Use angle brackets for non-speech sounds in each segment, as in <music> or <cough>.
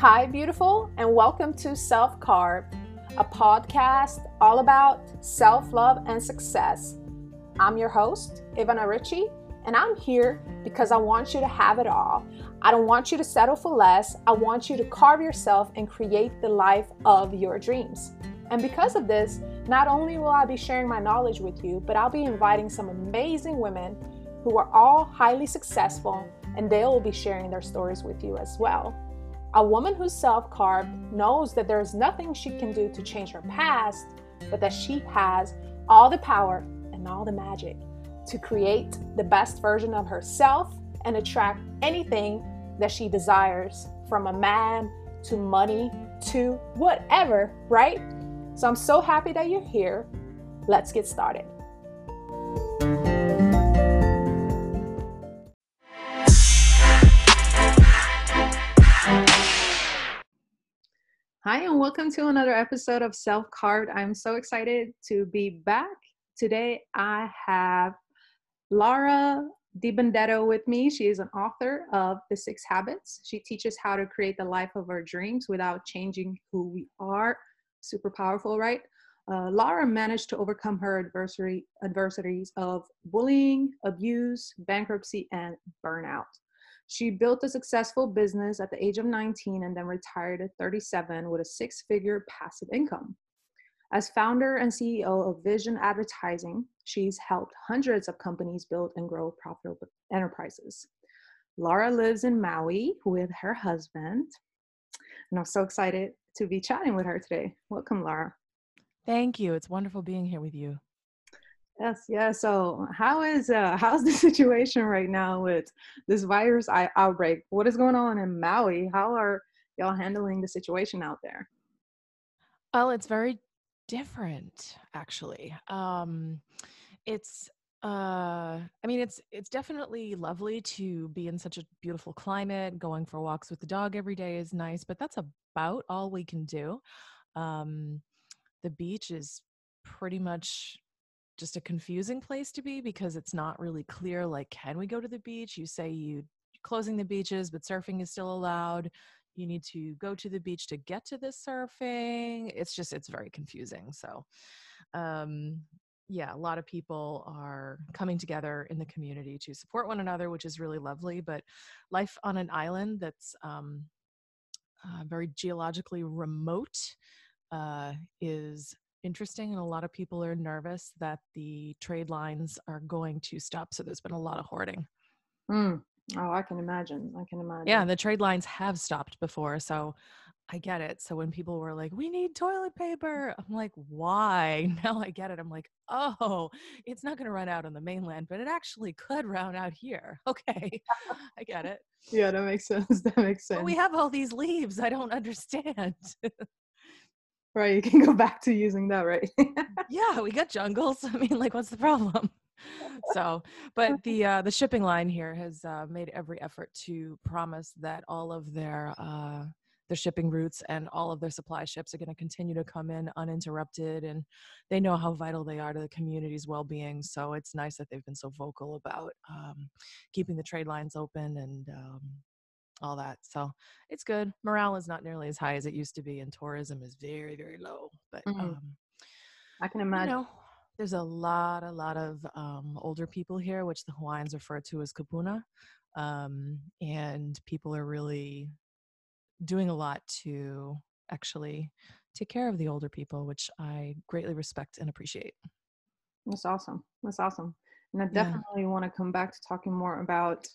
Hi, beautiful, and welcome to Self Carved, a podcast all about self love and success. I'm your host, Ivana Ritchie, and I'm here because I want you to have it all. I don't want you to settle for less. I want you to carve yourself and create the life of your dreams. And because of this, not only will I be sharing my knowledge with you, but I'll be inviting some amazing women who are all highly successful, and they will be sharing their stories with you as well. A woman who's self carved knows that there is nothing she can do to change her past, but that she has all the power and all the magic to create the best version of herself and attract anything that she desires from a man to money to whatever, right? So I'm so happy that you're here. Let's get started. Hi, and welcome to another episode of Self Carved. I'm so excited to be back. Today, I have Laura DiBenedetto with me. She is an author of The Six Habits. She teaches how to create the life of our dreams without changing who we are. Super powerful, right? Uh, Laura managed to overcome her adversary, adversities of bullying, abuse, bankruptcy, and burnout. She built a successful business at the age of 19 and then retired at 37 with a six figure passive income. As founder and CEO of Vision Advertising, she's helped hundreds of companies build and grow profitable enterprises. Laura lives in Maui with her husband, and I'm so excited to be chatting with her today. Welcome, Laura. Thank you. It's wonderful being here with you. Yes, yeah. So, how is uh, <laughs> how's the situation right now with this virus outbreak? What is going on in Maui? How are y'all handling the situation out there? Well, it's very different actually um it's uh i mean it's it's definitely lovely to be in such a beautiful climate going for walks with the dog every day is nice but that's about all we can do um the beach is pretty much just a confusing place to be because it's not really clear like can we go to the beach? You say you closing the beaches but surfing is still allowed. You need to go to the beach to get to the surfing. It's just it's very confusing so um yeah a lot of people are coming together in the community to support one another which is really lovely but life on an island that's um uh, very geologically remote uh, is interesting and a lot of people are nervous that the trade lines are going to stop so there's been a lot of hoarding mm. Oh, I can imagine. I can imagine. Yeah, the trade lines have stopped before, so I get it. So when people were like, "We need toilet paper," I'm like, "Why?" <laughs> Now I get it. I'm like, "Oh, it's not going to run out on the mainland, but it actually could run out here." <laughs> Okay, I get it. <laughs> Yeah, that makes sense. That makes sense. But we have all these leaves. I don't understand. Right, you can go back to using that, right? <laughs> yeah, we got jungles. <laughs> I mean, like, what's the problem? so but <laughs> the uh, the shipping line here has uh, made every effort to promise that all of their uh, their shipping routes and all of their supply ships are going to continue to come in uninterrupted and they know how vital they are to the community's well-being so it's nice that they've been so vocal about um, keeping the trade lines open and um, all that so it's good morale is not nearly as high as it used to be and tourism is very very low but mm-hmm. um, i can imagine you know, there's a lot, a lot of um, older people here, which the Hawaiians refer to as kupuna, Um, and people are really doing a lot to actually take care of the older people, which I greatly respect and appreciate. That's awesome. That's awesome. And I definitely yeah. want to come back to talking more about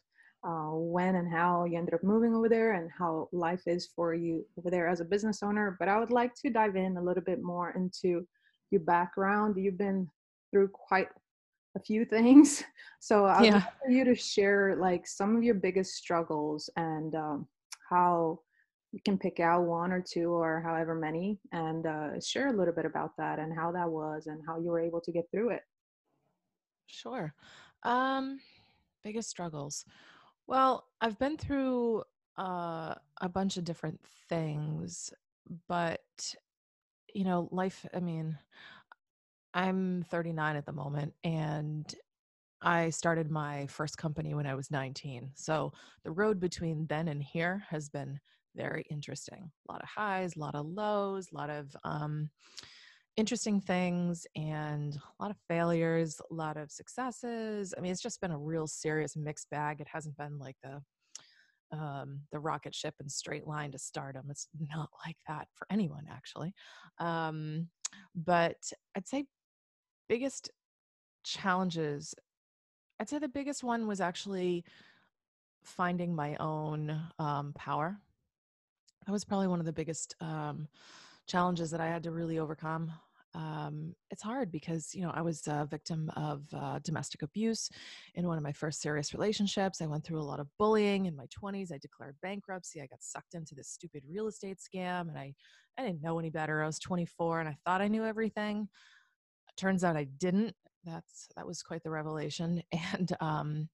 uh, when and how you ended up moving over there and how life is for you over there as a business owner. But I would like to dive in a little bit more into your background. You've been through quite a few things. <laughs> So I'd yeah. like for you to share like some of your biggest struggles and um, how you can pick out one or two or however many and uh, share a little bit about that and how that was and how you were able to get through it. Sure. Um, biggest struggles. Well, I've been through uh, a bunch of different things, but you know, life, I mean, I'm 39 at the moment and I started my first company when I was 19. So the road between then and here has been very interesting. A lot of highs, a lot of lows, a lot of um, interesting things, and a lot of failures, a lot of successes. I mean, it's just been a real serious mixed bag. It hasn't been like the um, the rocket ship and straight line to stardom. It's <laughs> not like that for anyone, actually. Um, but I'd say biggest challenges, I'd say the biggest one was actually finding my own um, power. That was probably one of the biggest um, challenges that I had to really overcome um, it's hard because you know I was a victim of uh, domestic abuse in one of my first serious relationships. I went through a lot of bullying in my 20s. I declared bankruptcy. I got sucked into this stupid real estate scam, and I I didn't know any better. I was 24 and I thought I knew everything. Turns out I didn't. That's that was quite the revelation. <laughs> And um,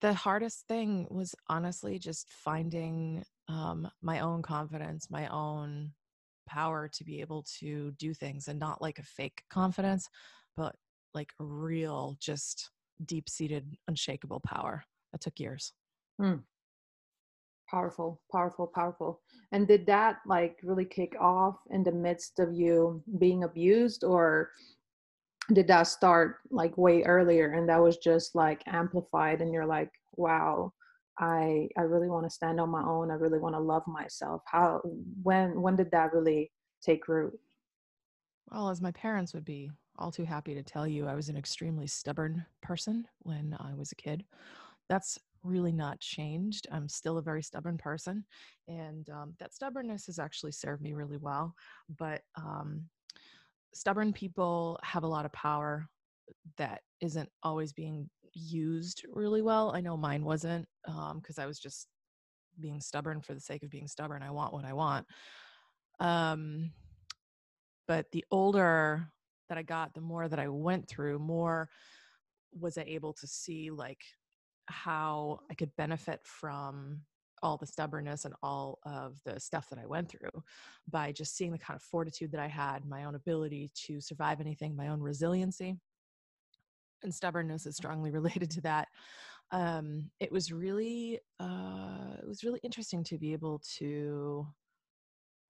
the hardest thing was honestly just finding um, my own confidence, my own power to be able to do things and not like a fake confidence, but like a real, just deep seated, unshakable power. That took years. Mm. Powerful, powerful, powerful. And did that like really kick off in the midst of you being abused or did that start like way earlier and that was just like amplified and you're like, wow, I I really want to stand on my own. I really want to love myself. How when when did that really take root? Well, as my parents would be all too happy to tell you, I was an extremely stubborn person when I was a kid. That's really not changed. I'm still a very stubborn person, and um, that stubbornness has actually served me really well. But um, stubborn people have a lot of power that isn't always being used really well. I know mine wasn't because um, I was just being stubborn for the sake of being stubborn. I want what I want. Um, but the older that I got, the more that I went through, more was I able to see like how I could benefit from all the stubbornness and all of the stuff that I went through by just seeing the kind of fortitude that I had, my own ability to survive anything, my own resiliency and stubbornness is strongly <laughs> related to that. Um, it was really uh, it was really interesting to be able to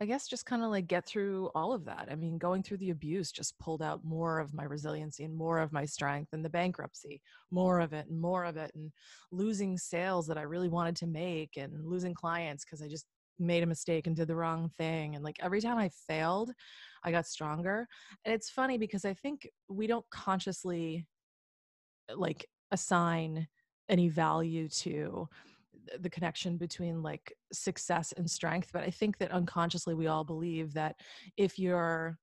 i guess just kind of like get through all of that. I mean going through the abuse just pulled out more of my resiliency and more of my strength and the bankruptcy more of it and more of it and losing sales that i really wanted to make and losing clients because i just made a mistake and did the wrong thing. And like every time i failed i got stronger. And it's funny because i think we don't consciously like assign any value to the connection between like success and strength but i think that unconsciously we all believe that if you're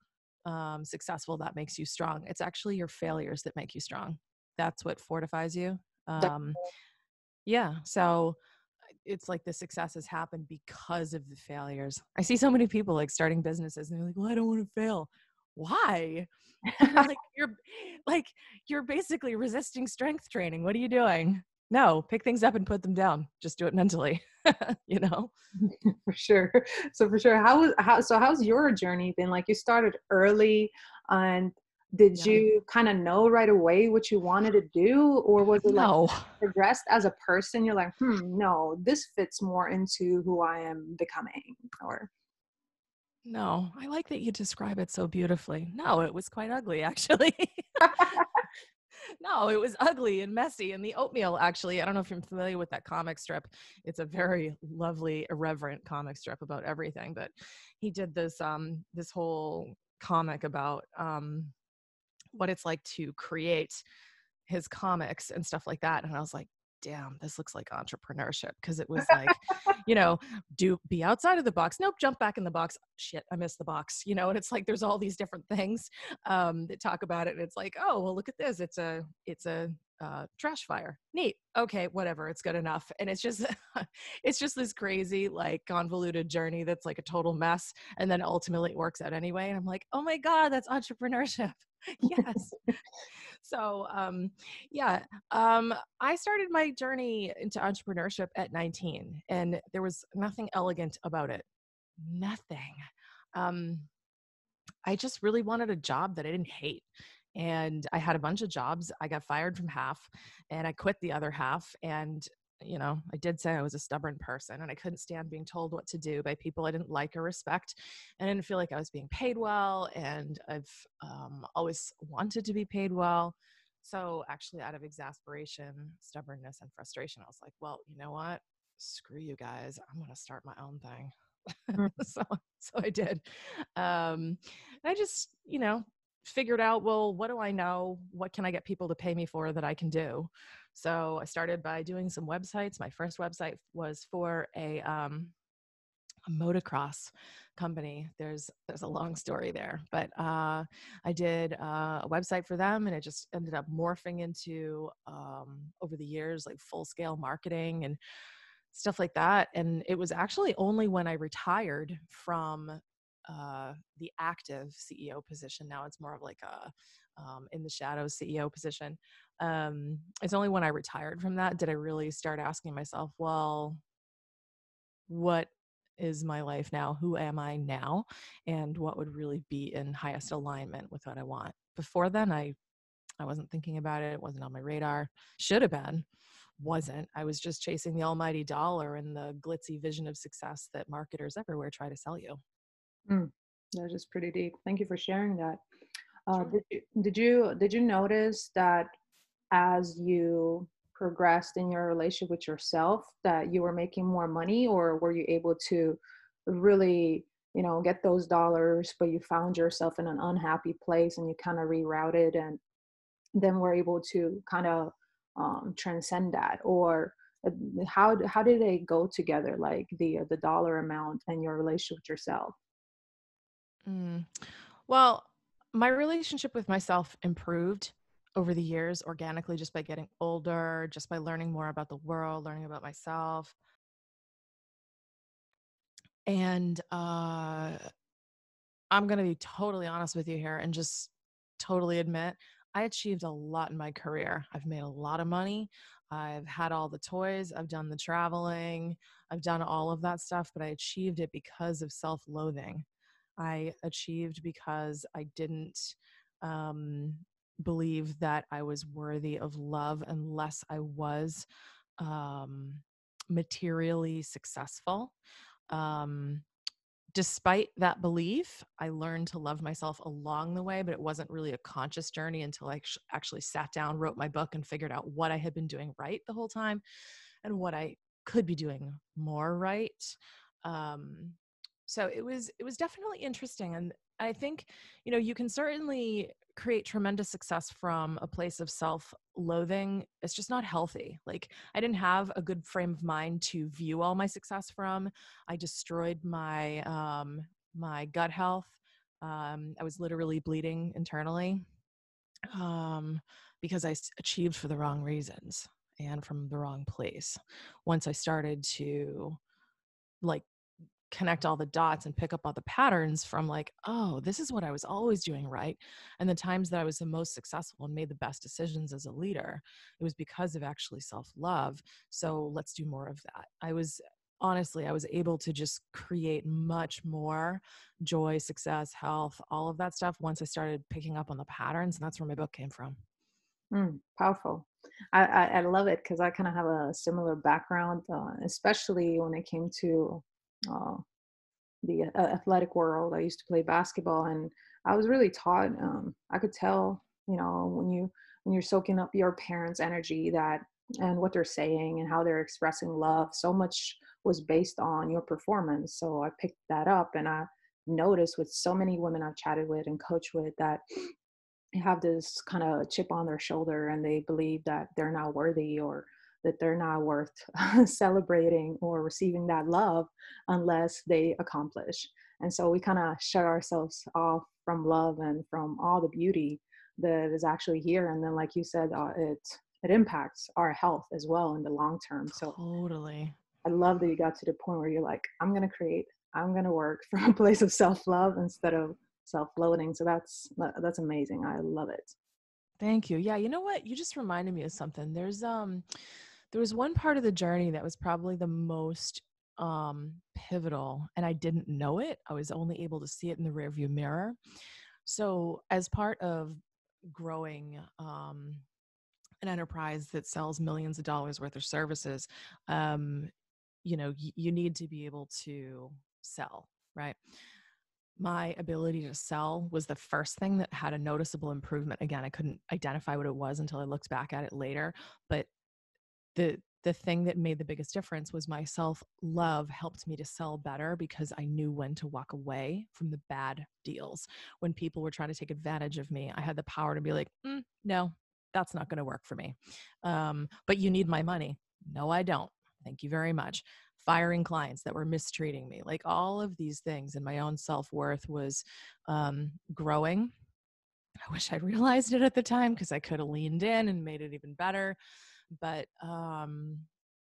um, successful that makes you strong. It's actually your failures that make you strong. That's what fortifies you um, yeah so it's like the successes happen because of the failures. I see so many people like starting businesses and they're like well i don't want to fail why? Like <laughs> you're like you're basically resisting strength training. What are you doing? No pick things up and put them down. Just do it mentally <laughs> you know? <laughs> For sure. So for sure. How how so how's your journey been? Like you started early and did yeah. you kind of know right away what you wanted to do? Or was it no. like progressed as a person? You're like hmm no this fits more into who i am becoming or no, I like that you describe it so beautifully. No, it was quite ugly, actually. <laughs> <laughs> no, it was ugly and messy. And the oatmeal, actually, I don't know if you're familiar with that comic strip. It's a very lovely, irreverent comic strip about everything. But he did this um this whole comic about um what it's like to create his comics and stuff like that. And I was like, damn, this looks like entrepreneurship because it was like, <laughs> you know, do be outside of the box. Nope, jump back in the box. Shit, I missed the box. You know, and it's like there's all these different things um, that talk about it, and it's like, oh, well, look at this. It's a it's a uh, trash fire. Neat. Okay, whatever. It's good enough. And it's just, <laughs> it's just this crazy, like convoluted journey that's like a total mess. And then ultimately it works out anyway. And I'm like, oh my God, that's entrepreneurship. <laughs> yes. So, um, yeah, um, I started my journey into entrepreneurship at 19, and there was nothing elegant about it. Nothing. Um, I just really wanted a job that I didn't hate. And I had a bunch of jobs. I got fired from half and I quit the other half. And you know, I did say I was a stubborn person and I couldn't stand being told what to do by people I didn't like or respect. And I didn't feel like I was being paid well. And I've um, always wanted to be paid well. So, actually, out of exasperation, stubbornness, and frustration, I was like, well, you know what? Screw you guys. I'm going to start my own thing. Mm. <laughs> so, so I did. Um, I just, you know, figured out, well, what do I know? What can I get people to pay me for that I can do? So I started by doing some websites. My first website was for a, um, a motocross company. There's there's a long story there, but uh, I did uh, a website for them, and it just ended up morphing into um, over the years like full scale marketing and stuff like that. And it was actually only when I retired from uh, the active CEO position. Now it's more of like a um, in the shadows CEO position. Um, it's only when I retired from that did I really start asking myself, well, what is my life now? Who am I now? And what would really be in highest alignment with what I want? Before then, I I wasn't thinking about it. It wasn't on my radar. Should have been. Wasn't. I was just chasing the almighty dollar and the glitzy vision of success that marketers everywhere try to sell you. Mm, that is just pretty deep. Thank you for sharing that. Uh, did, you, did you did you notice that as you progressed in your relationship with yourself that you were making more money, or were you able to really you know get those dollars, but you found yourself in an unhappy place and you kind of rerouted and then were able to kind of um, transcend that, or uh, how how did they go together like the the dollar amount and your relationship with yourself Mm. Well, my relationship with myself improved over the years organically just by getting older, just by learning more about the world, learning about myself. And uh, I'm going to be totally honest with you here and just totally admit I achieved a lot in my career. I've made a lot of money. I've had all the toys. I've done the traveling. I've done all of that stuff, but I achieved it because of self loathing. I achieved because I didn't um, believe that I was worthy of love unless I was um, materially successful. Um, despite that belief, I learned to love myself along the way, but it wasn't really a conscious journey until I actually sat down, wrote my book, and figured out what I had been doing right the whole time and what I could be doing more right. Um, so it was it was definitely interesting and i think you know you can certainly create tremendous success from a place of self-loathing it's just not healthy like i didn't have a good frame of mind to view all my success from i destroyed my um my gut health um i was literally bleeding internally um because i achieved for the wrong reasons and from the wrong place. Once i started to like connect all the dots and pick up all the patterns from like oh this is what i was always doing right and the times that i was the most successful and made the best decisions as a leader it was because of actually self-love so let's do more of that. I was honestly i was able to just create much more joy success health all of that stuff once i started picking up on the patterns and that's where my book came from. Mm, powerful. I, I, I love it because I kind of have a similar background, uh, especially when it came to uh, the uh, athletic world. I used to play basketball, and I was really taught. Um, I could tell, you know, when you when you're soaking up your parents' energy that and what they're saying and how they're expressing love. So much was based on your performance. So I picked that up, and I noticed with so many women I've chatted with and coached with that have this kind of chip on their shoulder and they believe that they're not worthy or that they're not worth <laughs> celebrating or receiving that love unless they accomplish. And so we kind of shut ourselves off from love and from all the beauty that is actually here. And then, like you said, uh, it it impacts our health as well in the long term. So totally, I love that you got to the point where you're like, I'm gonna create, I'm gonna work <laughs> from a place of self love instead of self loathing. So that's that's amazing. I love it. Thank you. Yeah, you know what? You just reminded me of something. There's um there was one part of the journey that was probably the most um, pivotal, and I didn't know it. I was only able to see it in the rearview mirror. So, as part of growing um, an enterprise that sells millions of dollars worth of services um, you know y- you need to be able to sell right my ability to sell was the first thing that had a noticeable improvement again i couldn't identify what it was until i looked back at it later but the the thing that made the biggest difference was my self love helped me to sell better because I knew when to walk away from the bad deals. When people were trying to take advantage of me, I had the power to be like, mm, no, that's not going to work for me. Um, but you need my money. No, I don't. Thank you very much. Firing clients that were mistreating me, like all of these things, and my own self worth was um, growing. I wish I'd <laughs> realized it at the time because I could have leaned in and made it even better but um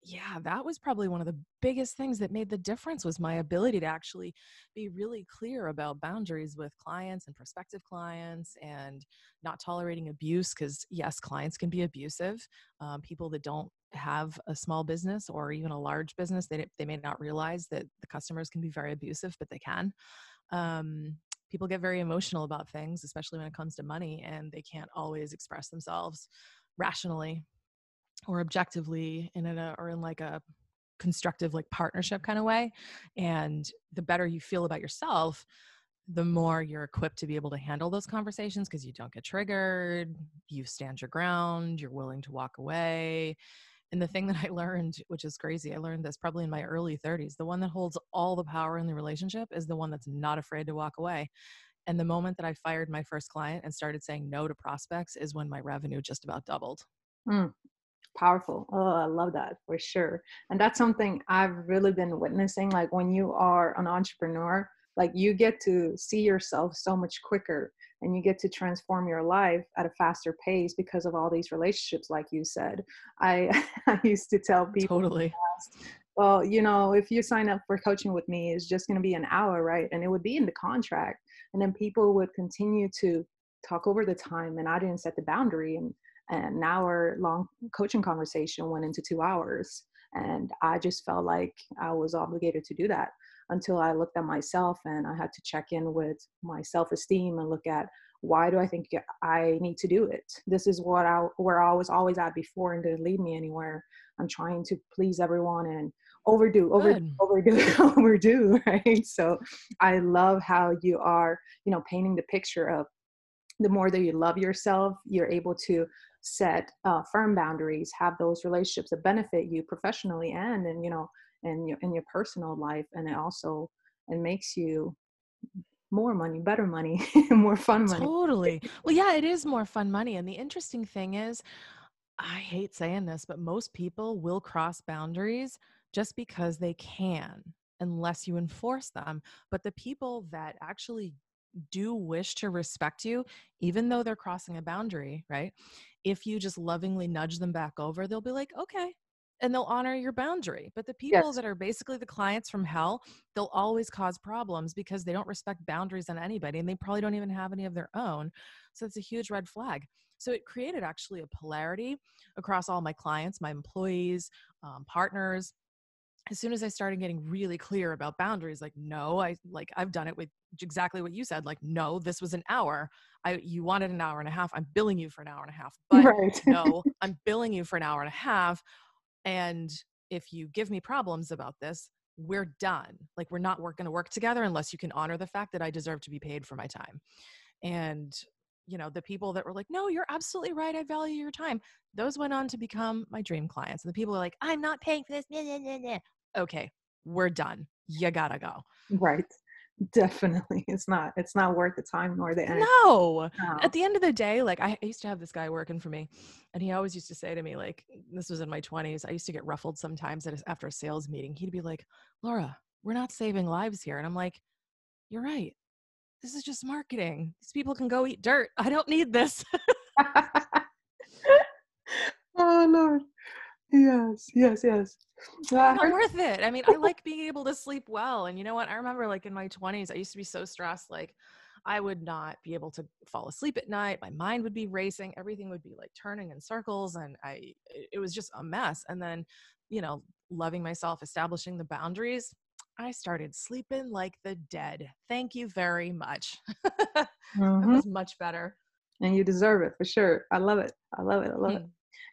yeah that was probably one of the biggest things that made the difference was my ability to actually be really clear about boundaries with clients and prospective clients and not tolerating abuse because yes clients can be abusive um, people that don't have a small business or even a large business they, they may not realize that the customers can be very abusive but they can. Um, people get very emotional about things especially when it comes to money and they can't always express themselves rationally or objectively in a or in like a constructive like partnership kind of way and the better you feel about yourself the more you're equipped to be able to handle those conversations because you don't get triggered you stand your ground you're willing to walk away and the thing that <laughs> i learned which is crazy i learned this probably in my early 30s the one that holds all the power in the relationship is the one that's not afraid to walk away and the moment that i fired my first client and started saying no to prospects is when my revenue just about doubled. Mm, powerful. Oh, I love that for sure. And that's something I've really been witnessing. Like when you are an entrepreneur, like you get to see yourself so much quicker and you get to transform your life at a faster pace because of all these relationships like you said i <laughs> i used to tell people totally well you know if you sign up for coaching with me it's just going to be an hour right and it would be in the contract and then people would continue to talk over the time and i didn't set the boundary and and now our long coaching conversation went into two hours and i just felt like i was obligated to do that until i looked at myself and i had to check in with my self-esteem and look at why do i think i need to do it? This is what i where i was always at before and didn't lead me anywhere. I'm trying to please everyone and overdo overdo Good. overdo <laughs> overdo right? So i love how you are you know painting the picture of the more that you love yourself you're able to set uh, firm boundaries have those relationships that benefit you professionally and in you know in your in your personal life and it also it makes you more money better money <laughs> more fun money. Totally. Well yeah it is more fun money and the interesting thing is i hate saying this but most people will cross boundaries just because they can unless you enforce them but the people that actually do wish to respect you, even though they're crossing a boundary, right? If you just lovingly nudge them back over, they'll be like, okay, and they'll honor your boundary. But the people yes. that are basically the clients from hell, they'll always cause problems because they don't respect boundaries on anybody and they probably don't even have any of their own. So it's a huge red flag. So it created actually a polarity across all my clients, my employees, um, partners, as soon as I started getting really clear about boundaries, like, no, I like I've done it with exactly what you said. Like, no, this was an hour. I you wanted an hour and a half. I'm billing you for an hour and a half. <laughs> But right. no, <laughs> I'm billing you for an hour and a half. And if you give me problems about this, we're done. Like we're not going to work together unless you can honor the fact that I deserve to be paid for my time. And you know, the people that were like, no, you're absolutely right. I value your time. Those went on to become my dream clients. And the people are like, I'm not paying for this okay, we're done. You gotta go. Right. Definitely. It's not, it's not worth the time nor the end. No. no. At the end of the day, like I used to have this guy working for me and he always used to say to me, like, this was in my twenties. I used to get ruffled sometimes at a, after a sales meeting. He'd be like, Laura, we're not saving lives here. And I'm like, you're right. This is just marketing. These people can go eat dirt. I don't need this. <laughs> oh Lord. Yes, yes, yes. It's not worth it. I mean, I <laughs> like being able to sleep well. And you know what? I remember like in my 20s, I used to be so stressed. Like I would not be able to fall asleep at night. My mind would be racing. Everything would be like turning in circles. And I, it was just a mess. And then, you know, loving myself, establishing the boundaries, I started sleeping like the dead. Thank you very much. <laughs> mm-hmm. That was much better. And you deserve it for sure. I love it. I love it. I love mm. it.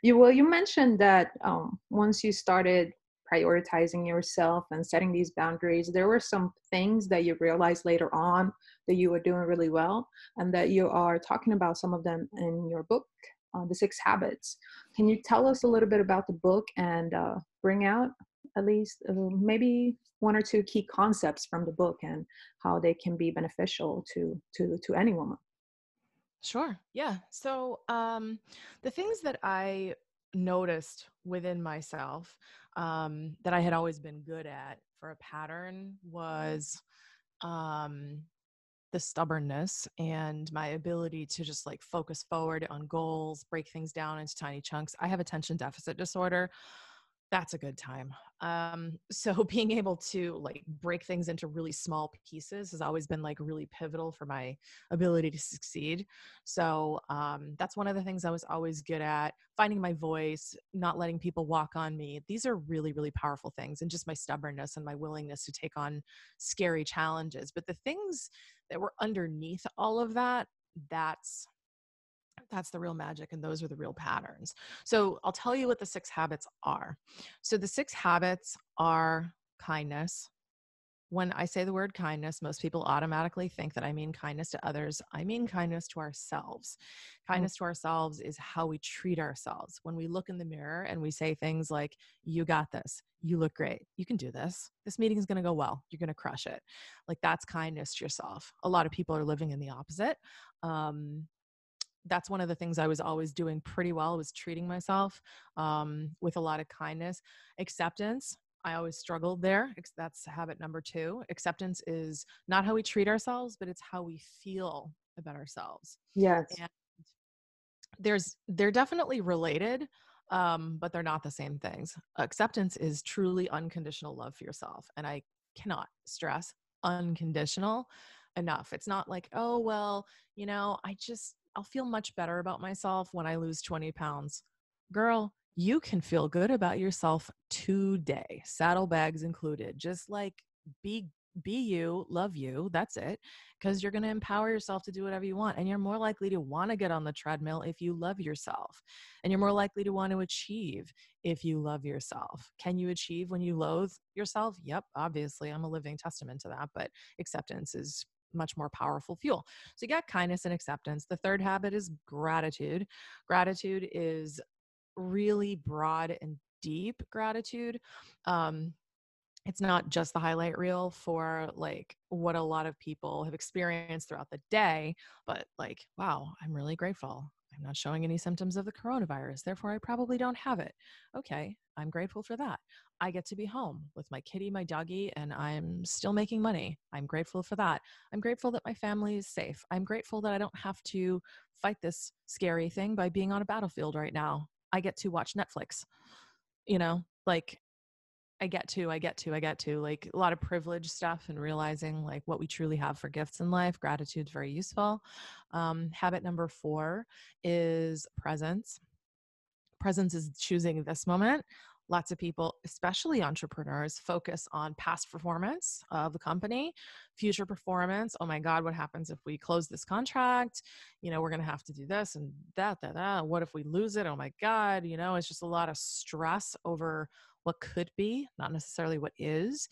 You well, you mentioned that um, once you started prioritizing yourself and setting these boundaries, there were some things that you realized later on that you were doing really well, and that you are talking about some of them in your book, uh, The Six Habits. Can you tell us a little bit about the book and uh, bring out at least uh, maybe one or two key concepts from the book and how they can be beneficial to to to any woman? Sure. Yeah. So um, the things that I noticed within myself um, that I had always been good at for a pattern was um, the stubbornness and my ability to just like focus forward on goals, break things down into tiny chunks. I have attention deficit disorder that's a good time. Um, <laughs> so being able to like break things into really small pieces has always been like really pivotal for my ability to succeed. So um, that's one of the things I was always good at. Finding my voice, not letting people walk on me. These are really, really powerful things, and just my stubbornness and my willingness to take on scary challenges. But the things that were underneath all of that, that's that's the real magic and those are the real patterns. So I'll tell you what the six habits are. So the six habits are kindness. When I say the word kindness, most people automatically think that I mean kindness to others. I mean kindness to ourselves. Mm. Kindness mm. to ourselves is how we treat ourselves. When we look in the mirror and we say things like, You got this. You look great. You can do this. This meeting is going to go well. You're going to crush it. Like that's kindness to yourself. A lot of people are living in the opposite. Um, that's one of the things I was always doing pretty well was treating myself um, with a lot of kindness. Acceptance, I always struggled there. That's habit number two. Acceptance is not how we treat ourselves, but it's how we feel about ourselves. Yes. And there's they're definitely related, um, but they're not the same things. Acceptance is truly unconditional love for yourself, and I cannot stress unconditional enough. It's not like, oh well, you know, I just I'll feel much better about myself when I lose 20 pounds. Girl, you can feel good about yourself today, saddlebags included. Just like be be you, love you, that's it. Because you're going to empower yourself to do whatever you want. And you're more likely to want to get on the treadmill if you love yourself. And you're more likely to want to achieve if you love yourself. Can you achieve when you loathe yourself? Yep, obviously. I'm a living testament to that. But acceptance is much more powerful fuel. So you got kindness and acceptance. The third habit is gratitude. Gratitude is really broad and deep gratitude. Um, it's not just the highlight reel for like what a lot of people have experienced throughout the day, but like, wow, I'm really grateful. I'm not showing any symptoms of the coronavirus, therefore, I probably don't have it. Okay, I'm grateful for that. I get to be home with my kitty, my doggy, and I'm still making money. I'm grateful for that. I'm grateful that my family is safe. I'm grateful that I don't have to fight this scary thing by being on a battlefield right now. I get to watch Netflix. You know, like I get to, I get to, I get to, like a lot of privilege stuff and realizing like what we truly have for gifts in life. Gratitude is very useful. Um, habit number four is presence. Presence is choosing this moment lots of people, especially entrepreneurs, focus on past performance of the company, future performance. Oh my God, what happens if we close this contract? You know, we're going to have to do this and that, that, that. What if we lose it? Oh my God. You know, it's just a lot of stress over what could be, not necessarily what is.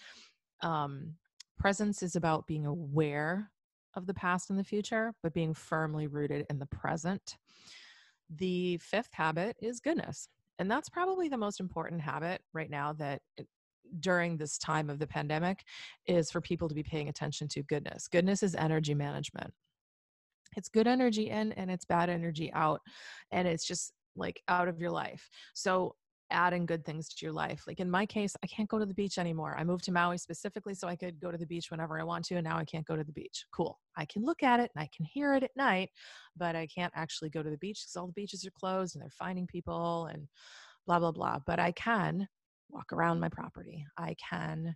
Um, presence is about being aware of the past and the future, but being firmly rooted in the present. The fifth habit is goodness. And that's probably the most important habit right now that it, during this time of the pandemic is for people to be paying attention to goodness. Goodness is energy management. It's good energy in and it's bad energy out. And it's just like out of your life. So adding good things to your life. Like in my case, I can't go to the beach anymore. I moved to Maui specifically so I could go to the beach whenever I want to, and now I can't go to the beach. Cool. I can look at it and I can hear it at night, but I can't actually go to the beach because all the beaches are closed and they're finding people and blah, blah, blah. But I can walk around my property. I can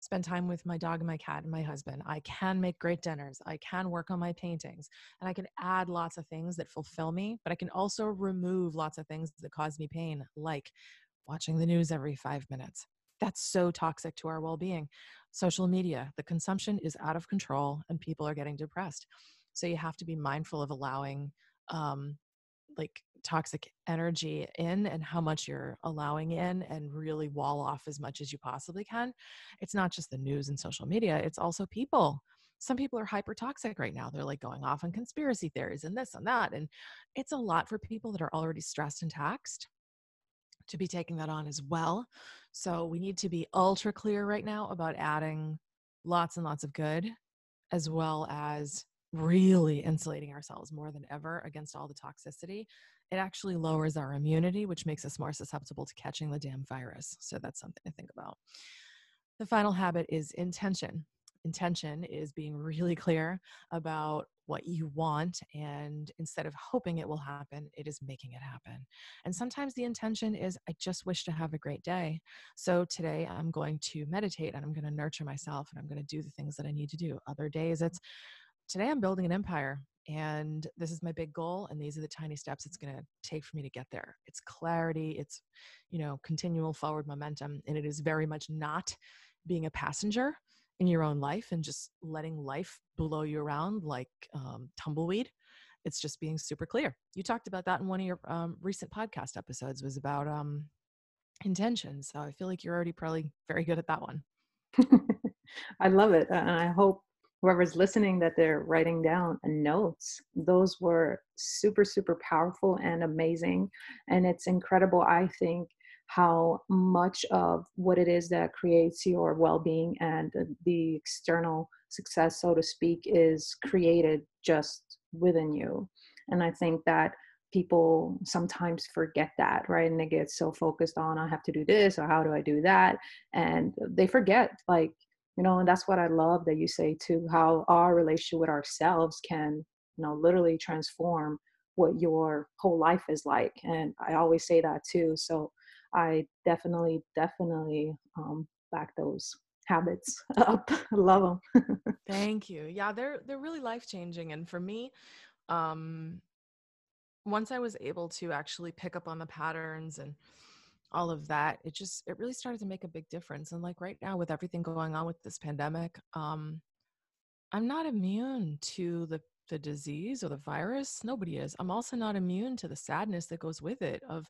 spend time with my dog and my cat and my husband. I can make great dinners. I can work on my paintings and I can add lots of things that fulfill me, but I can also remove lots of things that cause me pain, like watching the news every five minutes. That's so toxic to our well being. Social media, the consumption is out of control and people are getting depressed. So you have to be mindful of allowing um, like toxic energy in and how much you're allowing in and really wall off as much as you possibly can. It's not just the news and social media, it's also people. Some people are hyper toxic right now. They're like going off on conspiracy theories and this and that. And it's a lot for people that are already stressed and taxed to be taking that on as well. So we need to be ultra clear right now about adding lots and lots of good as well as really insulating ourselves more than ever against all the toxicity it actually lowers our immunity, which makes us more susceptible to catching the damn virus. So that's something to think about. The final habit is intention. Intention is being really <laughs> clear about what you want, and instead of hoping it will happen, it is making it happen. And sometimes the intention is, I just wish to have a great day. So today I'm going to meditate and I'm going to nurture myself and I'm going to do the things that I need to do. Other days it's, today I'm building an empire and this is my big goal and these are the tiny steps it's going to take for me to get there. It's clarity it's you know continual forward momentum and it is very much not being a passenger in your own life and just letting life blow you around like um, tumbleweed. It's just being super clear. You talked about that in one of your um, recent podcast episodes was about um, intention so i feel like you're already probably very good at that one. <laughs> I love it and i hope whoever's listening that they're writing down notes those were super super powerful and amazing. And it's incredible i think how much of what it is that creates your well-being and the external success so to speak is created just within you. And i think that people sometimes forget that right? And they get so focused on i have to do this or how do i do that? And they forget like you know and that's what i love that you say too how our relationship with ourselves can you know literally transform what your whole life is like and i always say that too so i definitely definitely um, back those habits <laughs> up love them <laughs> thank you yeah they're they're really life changing and for me um once i was able to actually pick up on the patterns and all of that it just it really started to make a big difference and like right now with everything going on with this pandemic um i'm not immune to the the disease or the virus nobody is. I'm also not immune to the sadness that goes with it of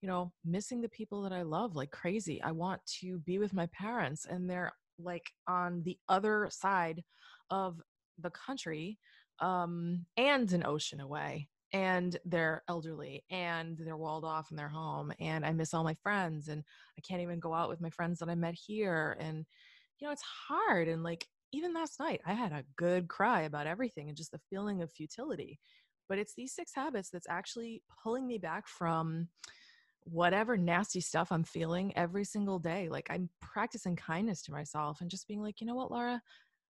you know missing the people that i love like crazy. I want to be with my parents and they're like on the other side of the country um and an ocean away and they're elderly and they're walled off in their home and i miss all my friends and i can't even go out with my friends that i met here and you know it's hard and like even last night i had a good cry about everything and just the feeling of futility but it's these six habits that's actually pulling me back from whatever nasty stuff i'm feeling every single day like i'm practicing kindness to myself and just being like you know what laura?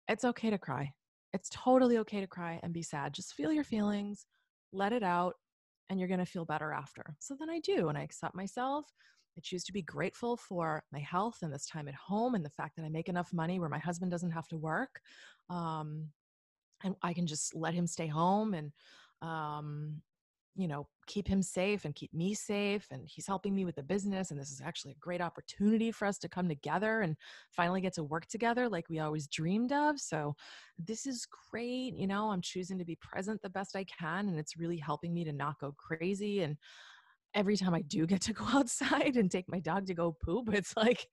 It's okay to cry. It's totally okay to cry and be sad. Just feel your feelings let it out, and you're going to feel better after. So then I do, and I accept myself. I choose to be grateful for my health and this time at home and the fact that I make enough money where my husband doesn't have to work. Um, and I can just let him stay home and um, you know keep him safe and keep me safe and he's helping me with the business and this is actually a great opportunity for us to come together and finally get to work together like we always dreamed of. So this is great you know i'm choosing to be present the best i can and it's really helping me to not go crazy and every time I do get to go <laughs> outside and take my dog to go poop, it's like,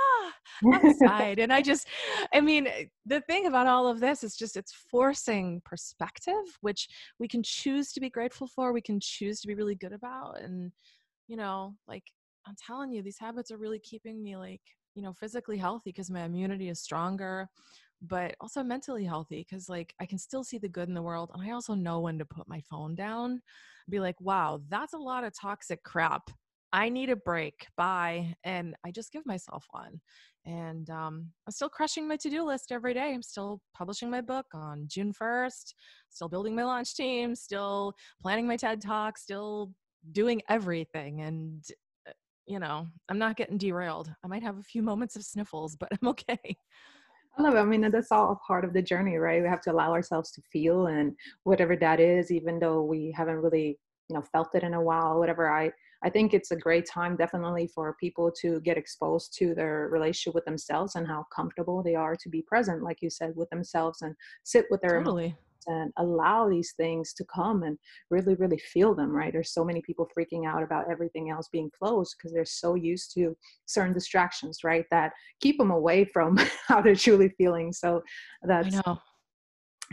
ah, <laughs> outside. and I just, I mean, eh, the thing about all of this is just it's forcing perspective, which we can choose to be grateful for, we can choose to be really good about. And, you know, like I'm telling you, these habits are really keeping me like, you know, physically healthy because my immunity is stronger but also mentally healthy because like I can still see the good in the world and I also know when to put my phone down be like, wow, that's a lot of toxic crap. I need a break. Bye. And I just give myself one. And um, I'm still crushing my to do list every day. I'm still publishing my book on June 1st, still building my launch team, still planning my TED talk, still doing everything. And, uh, you know, I'm not getting derailed. I might have a few moments of sniffles, but I'm okay. I love it. I mean, that's all part of the journey, right? We have to allow ourselves to feel and whatever that is, even though we haven't really, you know, felt it in a while, whatever. I, I think it's a great time definitely for people to get exposed to their relationship with themselves and how comfortable they are to be present, like you said, with themselves and sit with their totally. And allow these things to come and really really feel them right? There's so many people freaking out about everything else being closed because they're so used to certain distractions right that keep them away from <laughs> how they're truly feeling. So that's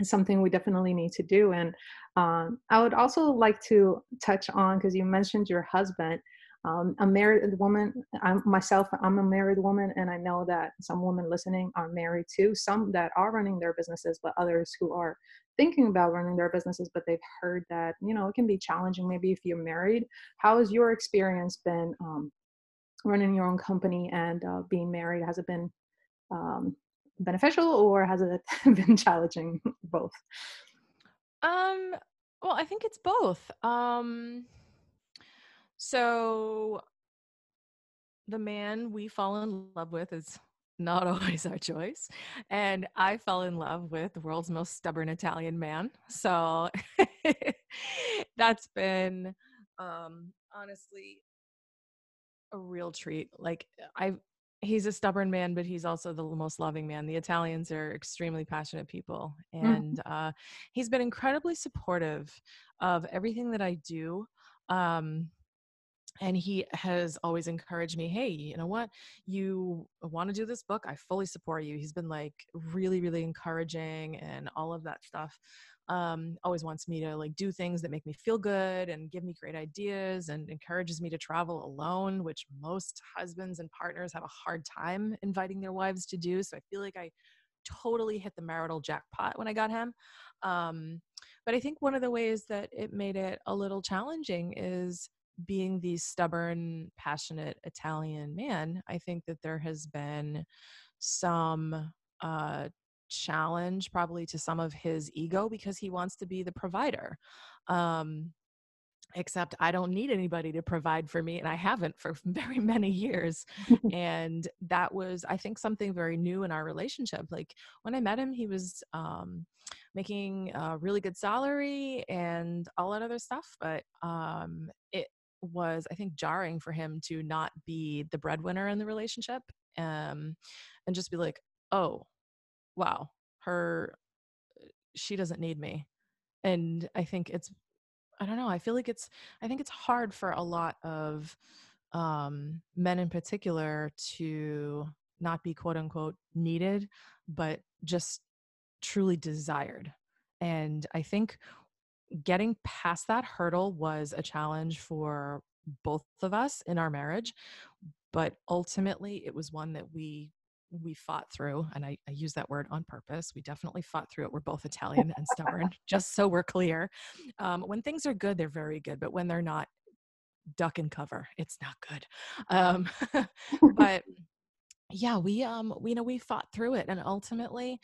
something we definitely need to do and um, i would also like to touch on because you mentioned your husband um, a married woman i'm myself i'm a married woman and i know that some women listening are married too some that are running their businesses but others who are thinking about running their businesses but they've heard that you know it can be challenging maybe if you're married. How has your experience been um, running your own company and uh, being married? Has it been um, beneficial or has it <laughs> been challenging both um well i think it's both um so the man we fall in love with is not <laughs> always our choice. And I fell in love with the world's most stubborn Italian man. So <laughs> that's been um, honestly a real treat. Like I he's a stubborn man, but he's also the most loving man. The Italians are extremely passionate people. And mm-hmm. uh, he's been incredibly supportive of everything that I do. Um, and he has always encouraged me hey you know what you want to do this book i fully support you he's been like really really encouraging and all of that stuff um, always wants me to like do things that make me feel good and give me great ideas and encourages me to travel alone which most husbands and partners have a hard time inviting their wives to do so i feel like i totally hit the marital jackpot when i got him um, but i think one of the ways that it made it a little challenging is being the stubborn, passionate Italian man, I think that there has been some uh, challenge probably to some of his ego because he wants to be the provider. Um, except I don't need anybody to provide for me, and I haven't for <laughs> very many years. <laughs> and that was, I think, something very new in our relationship. Like when I met him, he was um, making a really good salary and all that other stuff, but um, it was i think jarring for him to not be the breadwinner in the relationship um and just be like oh wow her she doesn't need me. And i think it's i don't know i feel like it's i think it's hard for a lot of um men in particular to not be quote unquote needed but just truly desired. And i think getting past that hurdle was a challenge for both of us in our marriage but ultimately it was one that we we fought through and I, I, use that word on purpose we definitely fought through it we're both <laughs> italian and stubborn just so we're clear. Um, when things are good they're very good but when they're not duck and cover it's not good. Um, <laughs> but <laughs> yeah we um we you know we fought through it and ultimately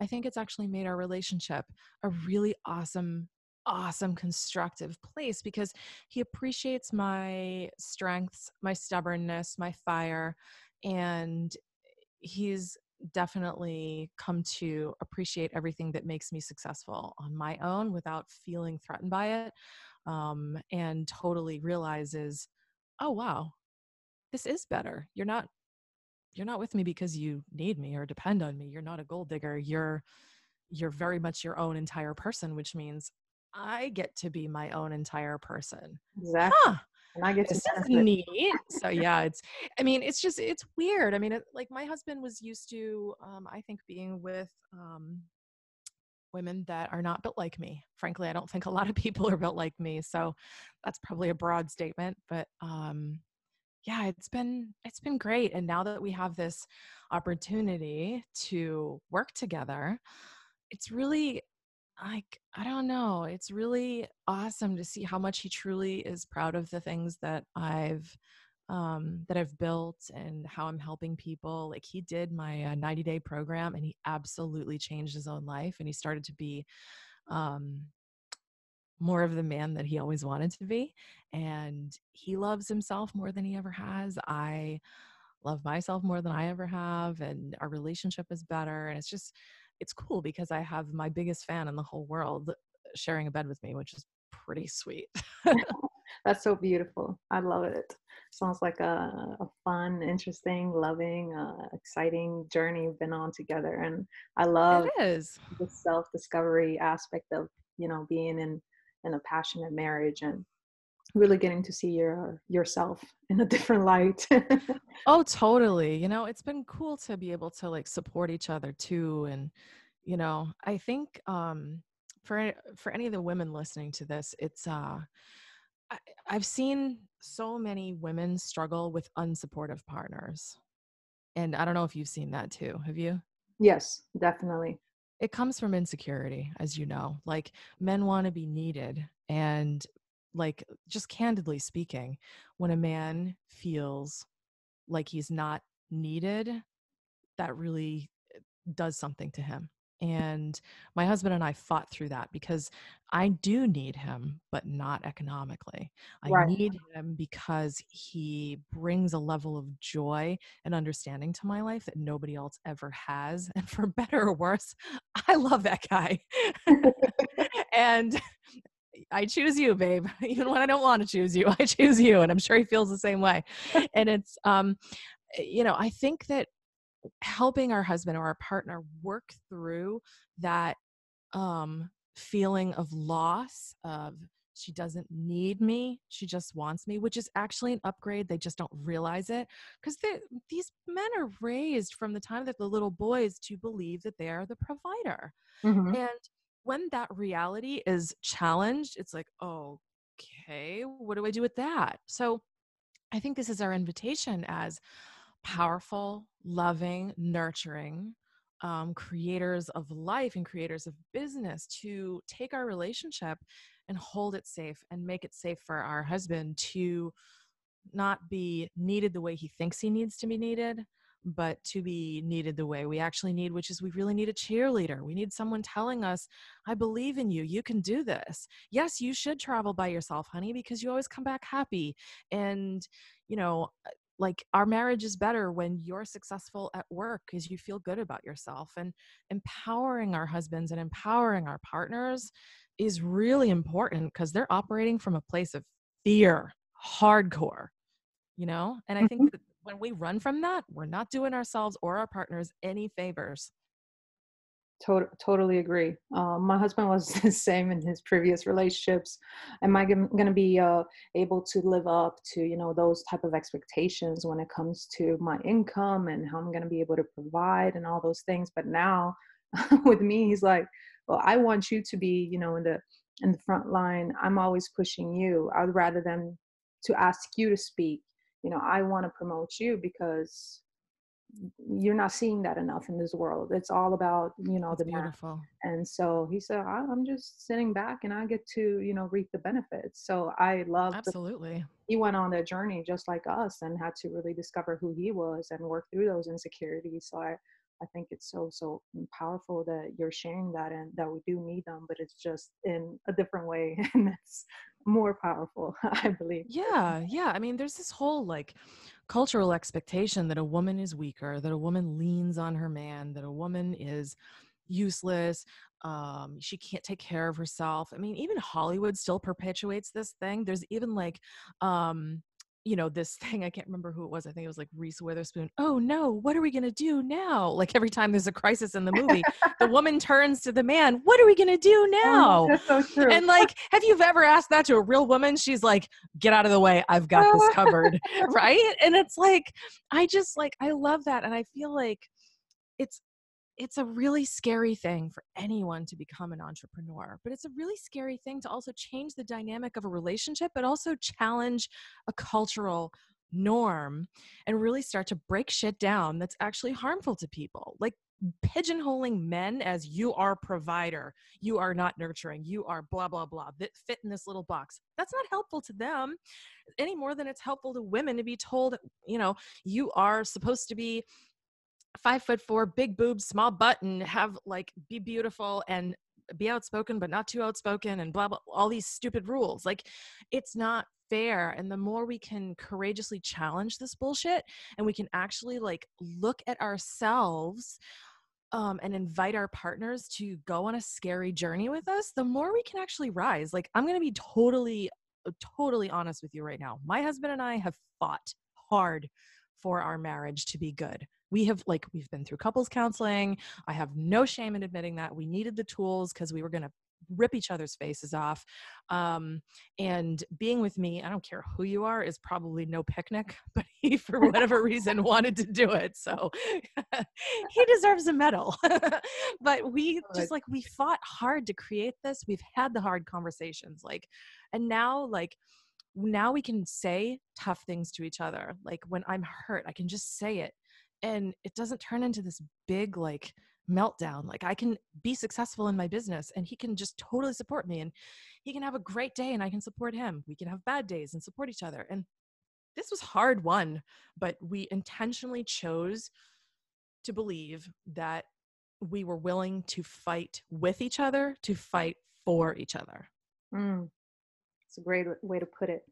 i think it's actually made our relationship a really awesome awesome constructive place because he appreciates my strengths, my stubbornness, my fire, and he's definitely come to appreciate everything that makes me successful on my own without feeling threatened by it um, and totally realizes oh wow this is better you're not you're not with me because you need me or depend on me you're not a gold digger you're you're very much your own entire person which means I get to be my own entire person. Exactly. Huh. And I get to this neat. so yeah, it's. I mean, it's just it's weird. I mean, it, like my husband was used to, um, I think, being with um, women that are not built like me. Frankly, I don't think a lot of people are built like me. So that's probably a broad statement, but um, yeah, it's been it's been great. And now that we have this opportunity to work together, it's really like I don't know. It's really awesome to see how much he truly is proud of the things that I've um, that I've built and how I'm helping people. Like he did my uh, 90 day program and he absolutely changed his own life and he started to be um, more of the man that he always wanted to be. And he loves himself more than he ever has. I love myself more than I ever have. And our relationship is better. And it's just, it's cool because I have my biggest fan in the whole world sharing a bed with me, which is pretty sweet. <laughs> <laughs> That's so beautiful. I love it. sounds like a, a fun, interesting, loving, uh, exciting journey we've been on together. And I love it is. the self discovery aspect of, you know, being in, in a passionate marriage and really getting to see your yourself in a different light. <laughs> oh, totally. You know, it's been cool to be able to like support each other too. And, you know, I think um for for any of the women listening to this, it's uh I, I've seen so many women struggle with unsupportive partners. And I don't know if you've seen that too. Have you? Yes, definitely. It comes from insecurity, as you know. Like men want to be needed. And, like, just candidly speaking, when a man feels like he's not needed, that really eh, does something to him. And my husband and I fought through that because I do need him, but not economically. I right. need him because he brings a level of joy and understanding to my life that nobody else ever has. <laughs> And for better or worse, I love that guy. <laughs> <laughs> and I choose you, babe. <laughs> Even when I don't want to choose you, <laughs> I choose you. And I'm sure he feels the same way. And it's, um, you know, I think that helping our husband or our partner work through that um, feeling of loss of she doesn't need me she just wants me which is actually an upgrade they just don't realize it because these men are raised from the time that the little boys to believe that they are the provider mm-hmm. and when that reality is challenged it's like okay what do i do with that? So i think this is our invitation as powerful, loving, nurturing um, creators of life and creators of business to take our relationship and hold it safe and make it safe for our husband to not be needed the way he thinks he needs to be needed, but to be needed the way we actually need, which is we really need a cheerleader. We need someone telling us, I believe in you. You can do this. Yes, you should travel by yourself, honey, because you always come back happy. And, you know, like our marriage is better when you're successful at work because you feel good about yourself and empowering our husbands and empowering our partners is really important because they're operating from a place of fear hardcore you know and i think mm-hmm. that when we run from that we're not doing ourselves or our partners any favors to- totally agree. Uh, my husband was <laughs> the same in his previous relationships. Am I going to be uh, able to live up to you know those type of expectations when it comes to my income and how I'm going to be able to provide and all those things? But now, <laughs> with me, he's like, "Well, I want you to be you know in the in the front line. I'm always pushing you. I'd rather than to ask you to speak. You know, I want to promote you because you're not seeing that enough in this world. It's all about, you know, the beautiful. And so he said, I'm just sitting back and I get to, you know, reap the benefits. So I love absolutely. The, he went on that journey just like us and had to really discover who he was and work through those insecurities. So I, I think it's so so powerful that you're sharing that and that we do need them, but it's just in a different way, <laughs> and it's more powerful, <laughs> I believe. Yeah, yeah. I mean, there's this whole like cultural expectation that a woman is weaker, that a woman leans on her man, that a woman is useless, um, she can't take care of herself. I mean, even Hollywood still perpetuates this thing. There's even like um you know, this <laughs> thing, I can't remember who it was. I think it was like Reese Witherspoon. Oh no, what are we going to do now? Like every time there's a crisis in the movie, the <laughs> woman turns to the man, what are we going to do oh, now? Oh, that's so true. And like, have you ever asked that to a real woman? She's like, get out of the way. I've got this <laughs> covered. right. And it's like, I just like, I love that. And I feel like it's it's a really scary thing for anyone to become an entrepreneur, but it's a really scary thing to also change the dynamic of a relationship, but also challenge a cultural norm and really start to break shit down that's actually harmful to people. Like pigeonholing men as you are provider, you are not nurturing, you are blah blah blah that fit in this little box. That's not helpful to them any more than it's helpful to women to be told, you know, you are supposed to be five foot four, big boobs, small butt, and have like be beautiful and be outspoken but not too outspoken and blah blah all these stupid rules. Like it's not fair. And the more we can courageously challenge this bullshit and we can actually like look at ourselves um, and invite our partners to go on a scary journey with us, the more we can actually rise. Like, I'm to be totally totally honest with you right now. My husband and I have fought hard for our marriage to be good. We have like we've been through couples counseling. I have no shame in admitting that we needed the tools because we were going to rip each other's faces off. Um, and being with me, I don't care who you are, is probably no picnic, <laughs> but he, for whatever reason, <laughs> wanted to do it. So <laughs> he deserves a medal. but we just like, we fought hard to create this. We've had the hard conversations. Like, and now, like, now we can say tough things to each other. Like, when I'm hurt, I can just say it. And it doesn't turn into this big, like, meltdown. Like I can be successful in my business and he can just totally support me and he can have a great day and I can support him. We can have bad days and support each other. And this was hard won, but we intentionally chose to believe that we were willing to fight with each other, to fight for each other. Mm. It's a great way to put it.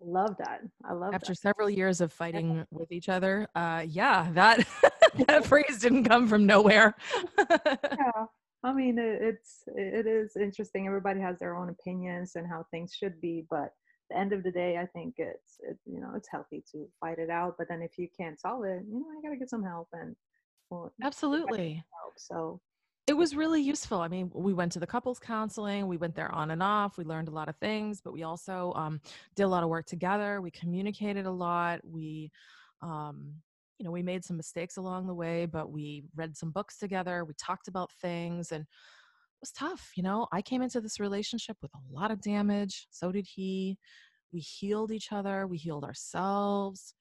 I love that. I love after that. several years of fighting with each other. Uh, yeah, that <laughs> that phrase didn't come from nowhere. <laughs> yeah, I mean it, it's it is interesting. Everybody has their own opinions and how things should be, but the end of the day, I think it's it, you know it's healthy to fight it out. But then if you can't solve it, you know you gotta get some help and well, absolutely. Help, so it was really useful. I mean, we went to the couples counseling, we went there on and off, we learned a lot of things, but we also um, did a lot of work together. We communicated a lot. We, um, you know, we made some mistakes along the way, but we read some books together. We talked about things and it was tough. You know, I came into this relationship with a lot of damage. So did he. We healed each other, we healed ourselves,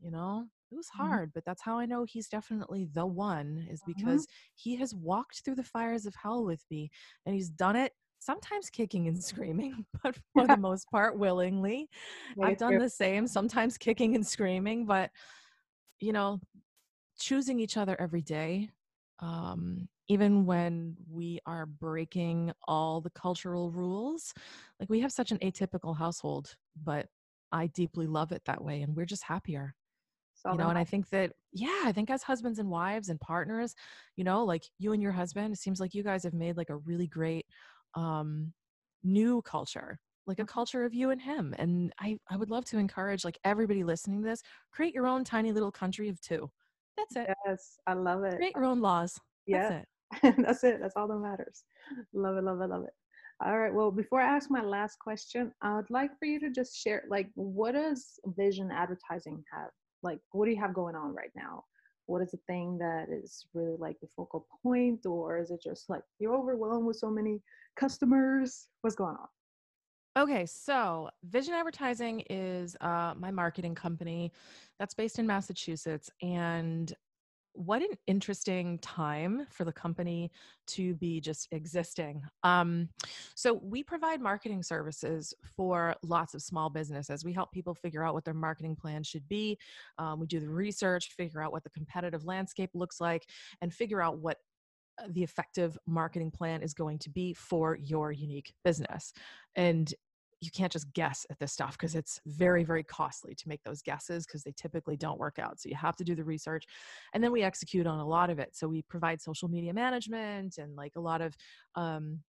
you know, it was mm-hmm. hard, but that's how I know he's definitely the one, is mm-hmm. because mm-hmm. he has walked through the fires of hell with me and he's done it sometimes kicking and <laughs> screaming, but for the <laughs> most part, willingly. I've done the same, sometimes kicking and screaming, but you know, choosing each other every day, um, even when we are breaking all the cultural rules. Like we have such an atypical household, but I deeply love it that way, and we're just happier you know and i think that yeah i think as husbands and wives and partners you know like you and your husband it seems like you guys have made like a really great um new culture like a mm-hmm. culture of you and him and i i would love to encourage like everybody listening to this create your own tiny little country of two. That's it. Yes i love it. Create your own laws. Yeah. that's it. <laughs> That's it. That's all that matters. Love it love it love it. All right well before i ask my last question i would like for you to just share like what does vision advertising have like what do you have going on right now what is the thing that is really like the focal point or is it just like you're overwhelmed with so many customers what's going on Okay, so Vision Advertising is uh, my marketing company that's based in Massachusetts. And what an interesting time for the company to be just existing. Um, so, we provide marketing services for lots of small businesses. We help people figure out what their marketing plan should be. Um, we do the research, figure out what the competitive landscape looks like, and figure out what uh, the effective marketing plan is going to be for your unique business. And you can't just guess at this stuff because it's very very costly to make those guesses because they typically don't work out so you have to do the research and then we execute on a lot of it so we provide social media management and like a lot of um,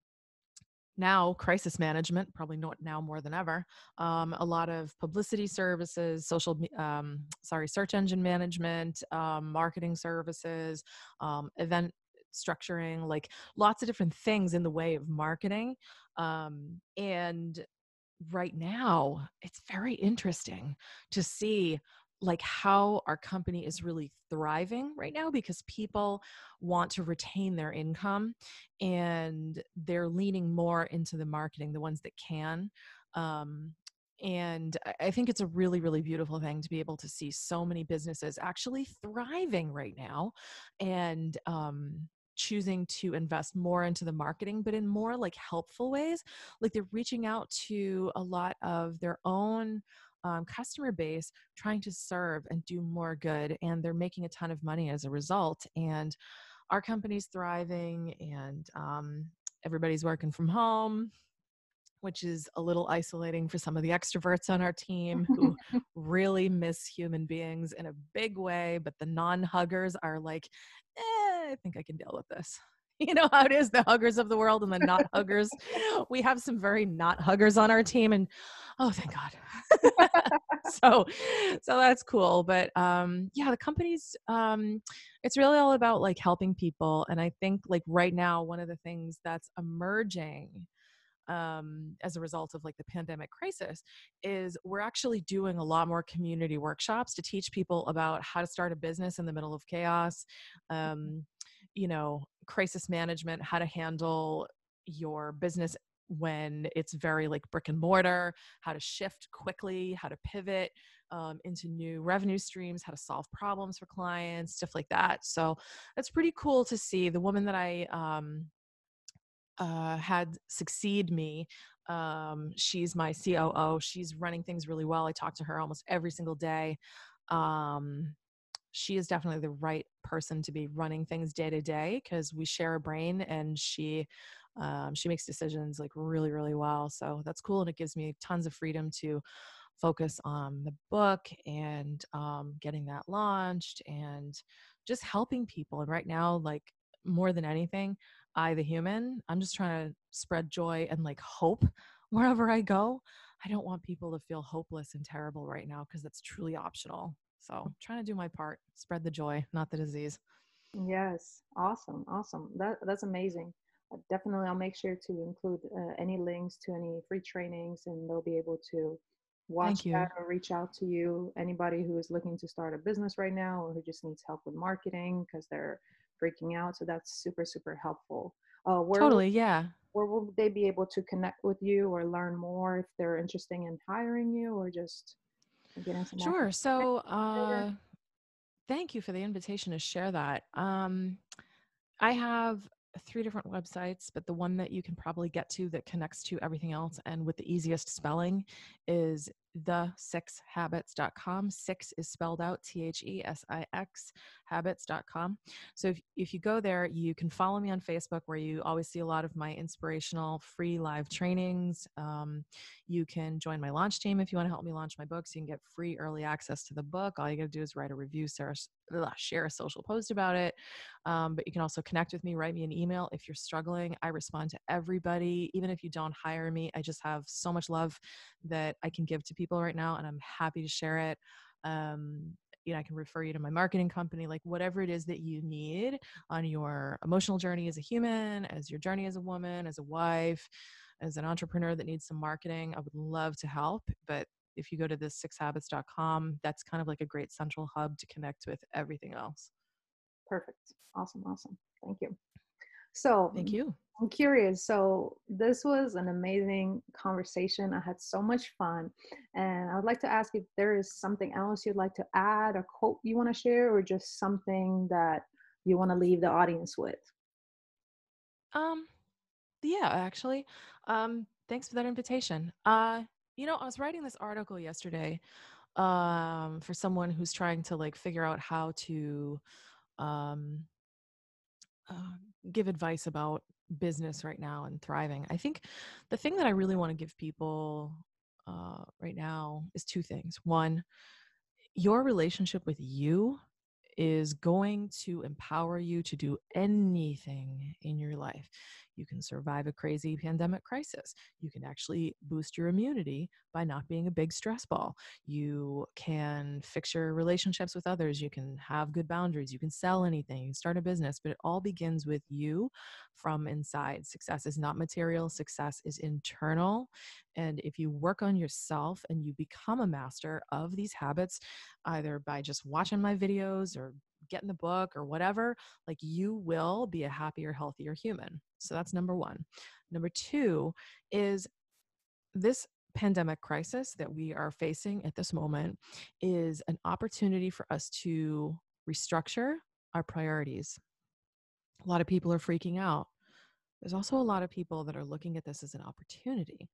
now crisis management probably not now more than ever um, a lot of publicity services social um, sorry search engine management um, marketing services um, event structuring like lots of different things in the way of marketing um, and right now it's very interesting to see like how our company is really thriving right now because people want to retain their income and they're leaning more into the marketing the ones that can um, and i think it's a really really beautiful thing to be able to see so many businesses actually thriving right now and um, choosing to invest more into the marketing, but in more like helpful ways. Like they're reaching out to a lot of their own um, customer base, trying to serve and do more good. And they're making a ton of money as a result. And our company's thriving and um, everybody's working from home which is a little isolating for some of the extroverts on our team who <laughs> really miss human beings in a big way. But the non huggers are like, eh, I think I can deal with this. <laughs> you know how it is the huggers of the world and the not huggers. <laughs> We have some very not huggers on our team, and oh, thank God. so, so that's cool. But um, yeah, the company's um, it's really all about like helping people, and I think like right now, one of the things that's emerging um, as a result of like the pandemic crisis is we're actually doing a lot more community workshops to teach people about how to start a business in the middle of chaos mm-hmm. um, you know crisis management how to handle your business when it's very like brick and mortar how to shift quickly how to pivot um, into new revenue streams how to solve problems for clients stuff like that so that's pretty cool to see the woman that i um, uh, had succeed me. Um, she's my COO. She's running things really well. I talk to her almost every single day. Um, she is definitely the right person to be running things day to day because we share a brain and she um, she makes decisions like really really well so that's cool and it gives me tons of freedom to focus on the book and um, getting that launched and just helping people and right now like more than anything I, the human, I'm just trying to spread joy and like hope <laughs> wherever I go. I don't want people to feel hopeless and terrible right now because that's truly optional. So I'm trying to do my part, spread the joy, not the disease. Yes, awesome, awesome. That that's amazing. Uh, definitely, I'll make sure to include uh, any links to any free trainings, and they'll be able to watch that or reach out to you. Anybody who is looking to start a business right now, or who just needs help with marketing because they're freaking out. So that's super, super helpful. Uh, where totally, will, yeah. Where will they be able to connect with you or learn more if they're interested in hiring you or just getting some? Sure. So, uh, thank you for the invitation to share that. Um, I have three different websites, but the one that you can probably get to that connects to everything else and with the easiest spelling is the six is spelled out T H E S I X habits.com. So if, if you go there, you can follow me on Facebook where you always see a lot of my inspirational free live trainings. Um, you can join my launch team if you want to help me launch my books. You can get free early access to the book. All you got to do is write a review, share a social post about it. Um, but you can also connect with me, write me an email if you're struggling. I respond to everybody, even if you don't hire me. I just have so much love that I can give to people right now, and I'm happy to share it. Um, you know, I can refer you to my marketing company, like whatever it is that you need on your emotional journey as a human, as your journey as a woman, as a wife, as an entrepreneur that needs some marketing. I would love to help. But if you go to the sixhabits.com, that's kind of like a great central hub to connect with everything else. Perfect. Awesome. Awesome. Thank you. So, thank you. I'm curious. So, this was an amazing conversation. I had so much fun. And I would like to ask if there is something else you'd like to add, a quote you want to share, or just something that you want to leave the audience with. Um, yeah, actually. Um, thanks for that invitation. Uh, you know, I was writing this article yesterday um for someone who's trying to like figure out how to um uh, give advice about business right now and thriving. I think the thing that I really want to give people uh, right now is two things. One, your relationship with you is going to empower you to do anything in your life. You can survive a crazy pandemic crisis. You can actually boost your immunity by not being a big stress ball. You can fix your relationships with others. You can have good boundaries. You can sell anything. You can start a business, but it all begins with you from inside. Success is not material, success is internal. And if you work on yourself and you become a master of these habits, either by just watching my videos or getting the book or whatever, like you will be a happier, healthier human. So that's number one. Number two is this pandemic crisis that we are facing at this moment is an opportunity for us to restructure our priorities. A lot of people are freaking out. There's also a lot of people that are looking at this as an opportunity.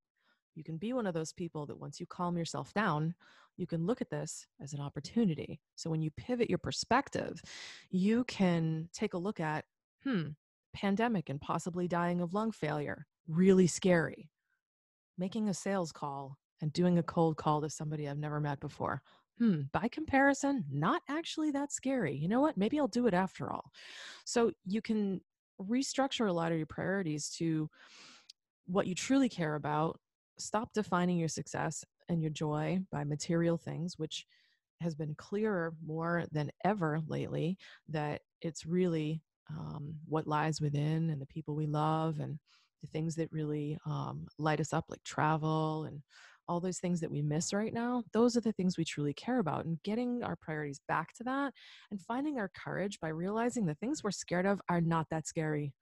You can be one of those people that once you calm yourself down, you can look at this as an opportunity. So when you pivot your perspective, you can take a look at, hmm, pandemic and possibly dying of lung failure, really scary. Making a sales call and doing a cold call to somebody I've never met before. Hmm, by comparison, not actually that scary. You know what? Maybe I'll do it after all. So you can restructure a lot of your priorities to what you truly care about. Stop defining your success and your joy by material things, which has been clearer more than ever lately that it's really um, what lies within and the people we love and the things that really um, light us up, like travel and all those things that we miss right now, those are the things we truly care about. And getting our priorities back to that and finding our courage by realizing the things we're scared of are not that scary.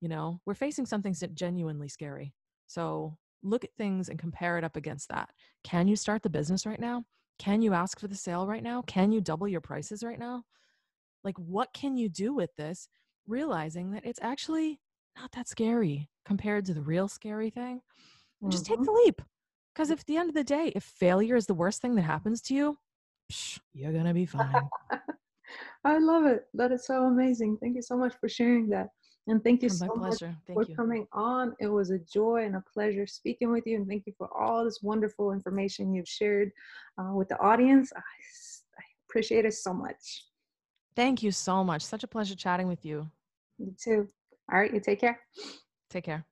You know, we're facing something genuinely scary. So look at things and compare it up against that. Can you start the business right now? Can you ask for the sale right now? Can you double your prices right now? Like, what can you do with this? Realizing that it's actually not that scary compared to the real scary thing. Mm-hmm. Just take mm-hmm. the leap. Because if at the end of the day, if failure is the worst thing that happens to you, psh, you're going to be fine. <laughs> I love it. That is so amazing. Thank you so much for sharing that. And thank you oh, so much for you. coming on. It was a joy and a pleasure speaking with you. And thank you for all this wonderful information you've shared uh, with the audience. I, I appreciate it so much. Thank you so much. Such a pleasure chatting with you. You too. All right. You take care. Take care.